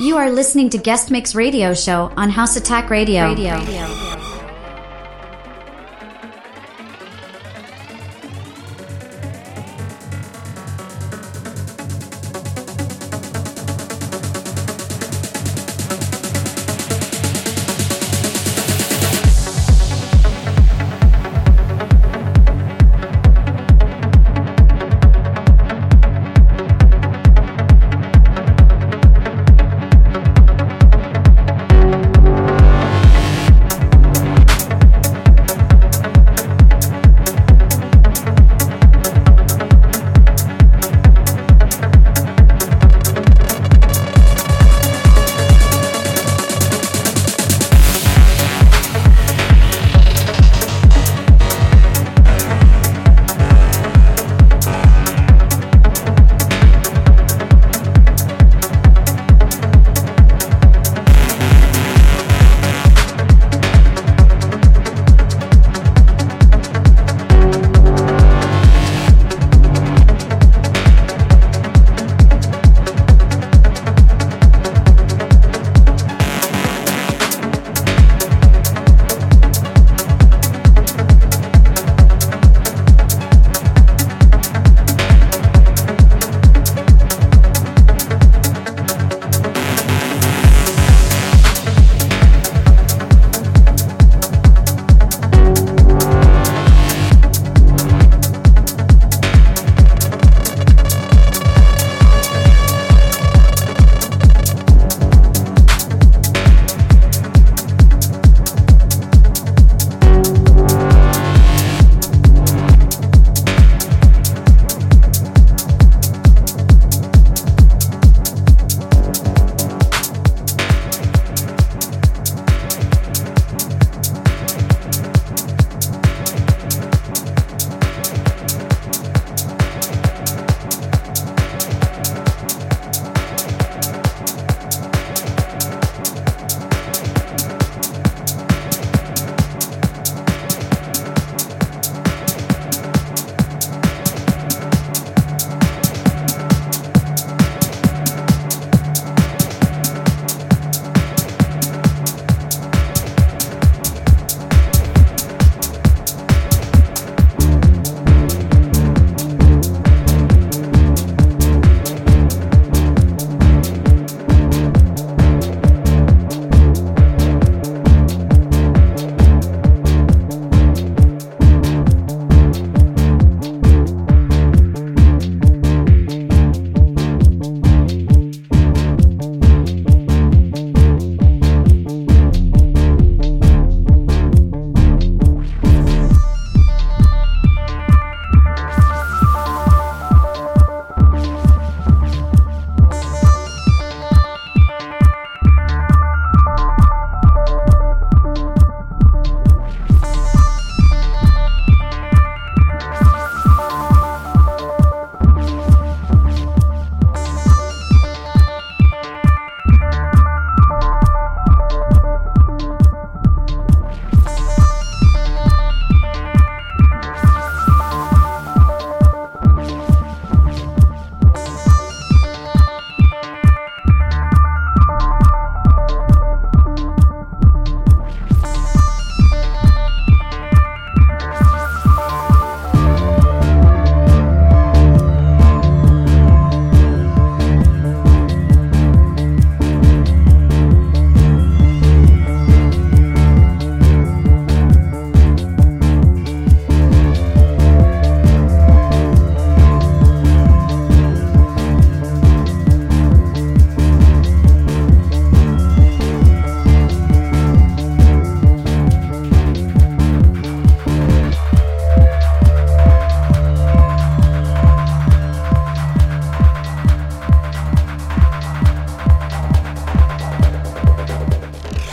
You are listening to Guest Mix Radio Show on House Attack Radio. Radio.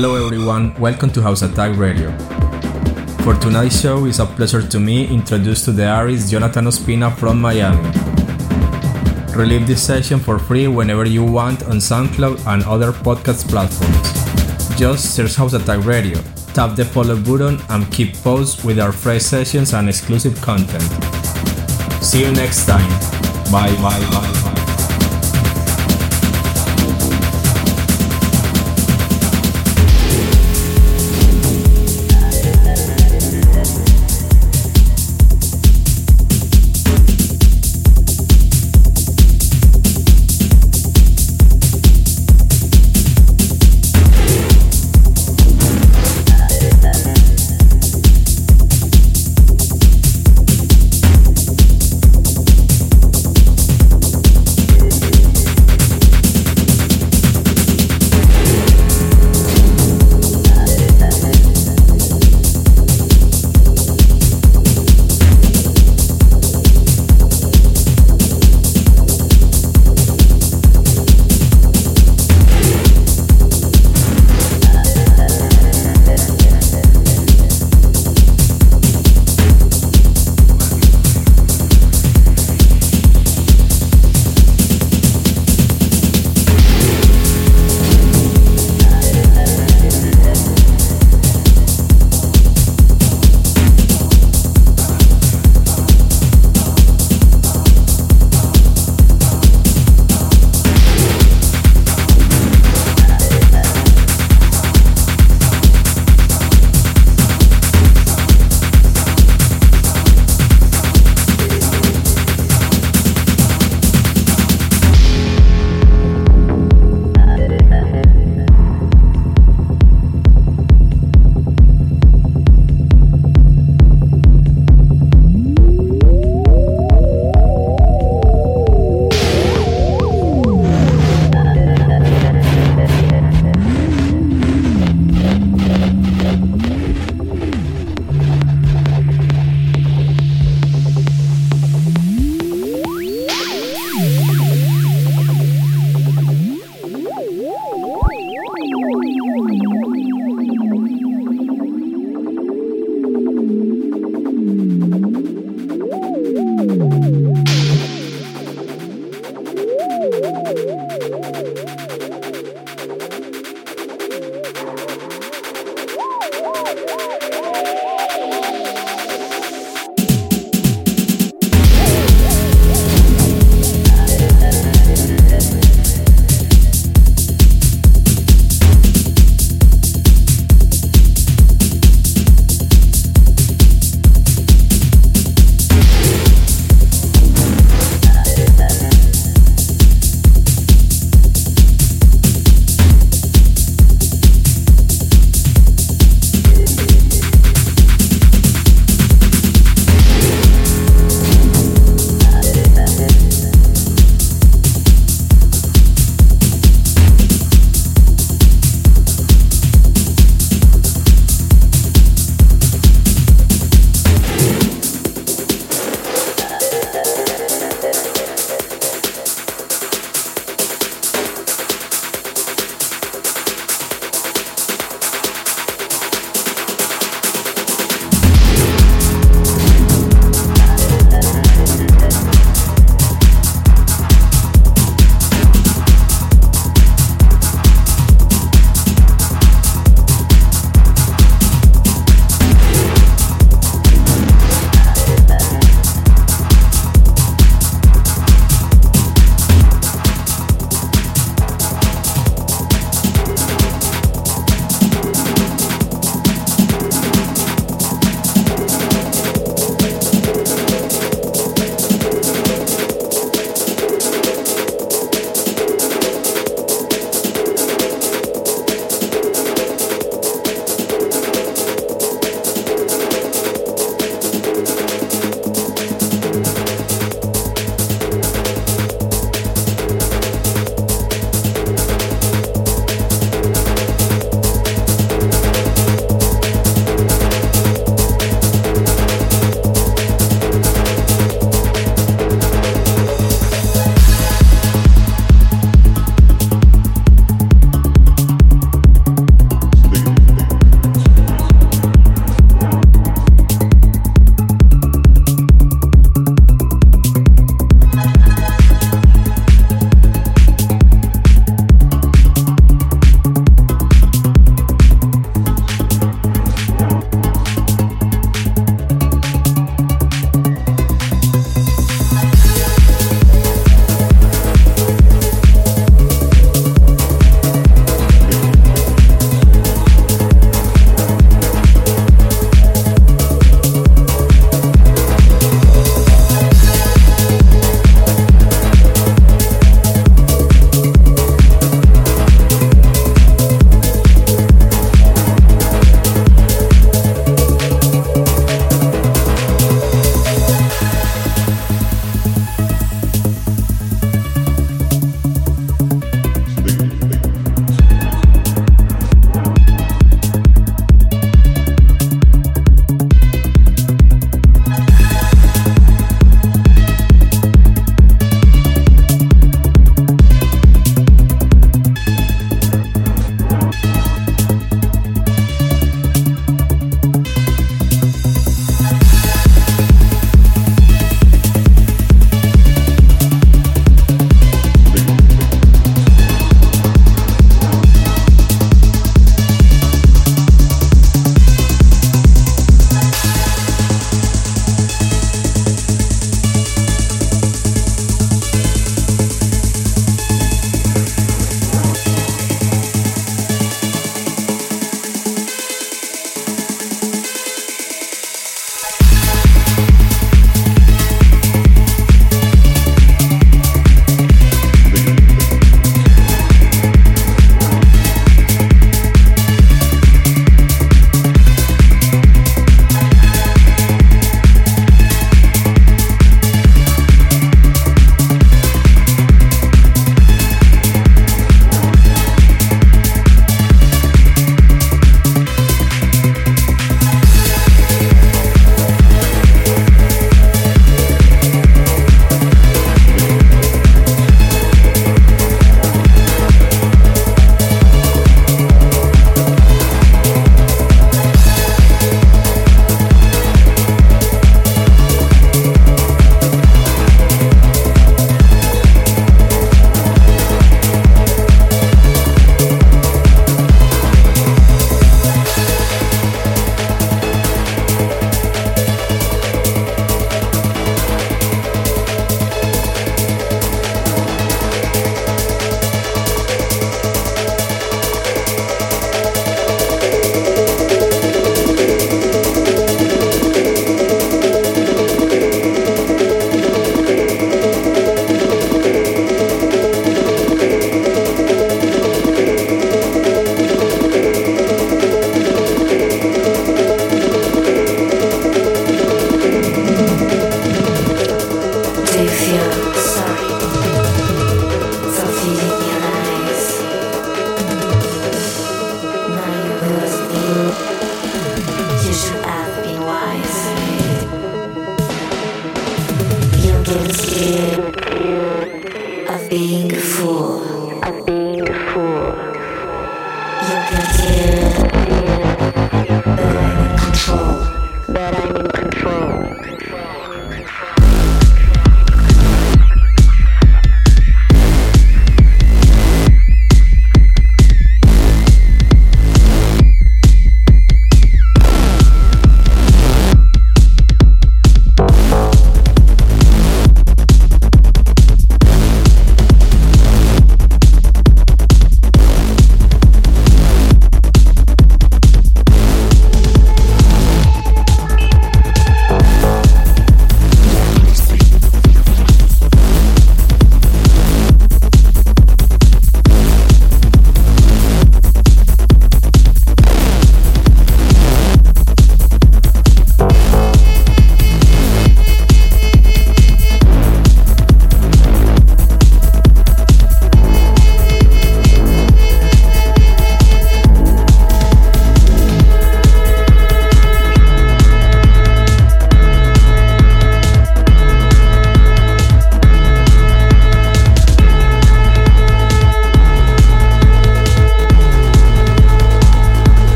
Hello everyone, welcome to House Attack Radio. For tonight's show, it's a pleasure to me introduce to the artist Jhonatan Ospina from Miami. Relive this session for free whenever you want on SoundCloud and other podcast platforms. Just search House Attack Radio, tap the follow button and keep posts with our fresh sessions and exclusive content. See you next time. Bye bye bye.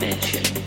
Mention.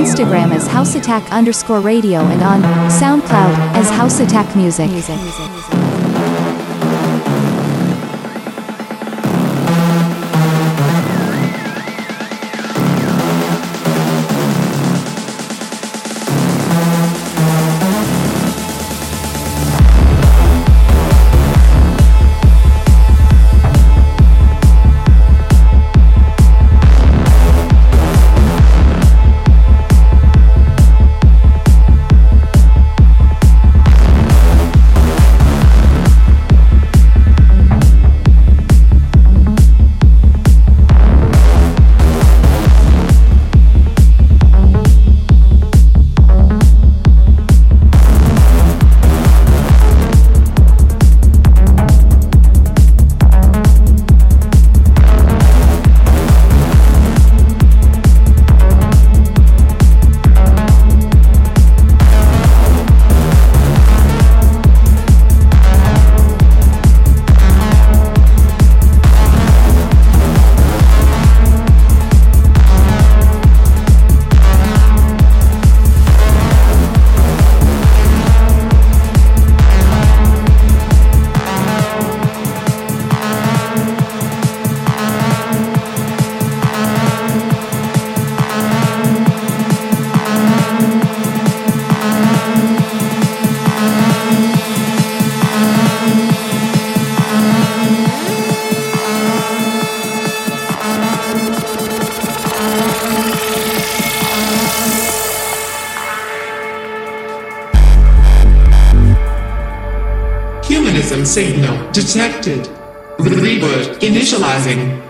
Instagram as House Attack underscore radio and on SoundCloud as House Attack Music. music. terrorism detected. Reboot initializing.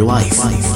Your life. for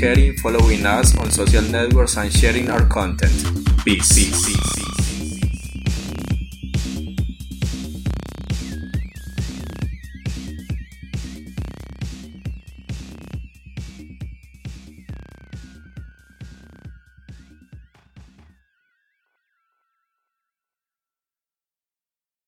caring, following us on social networks, and sharing our content. Peace. Peace.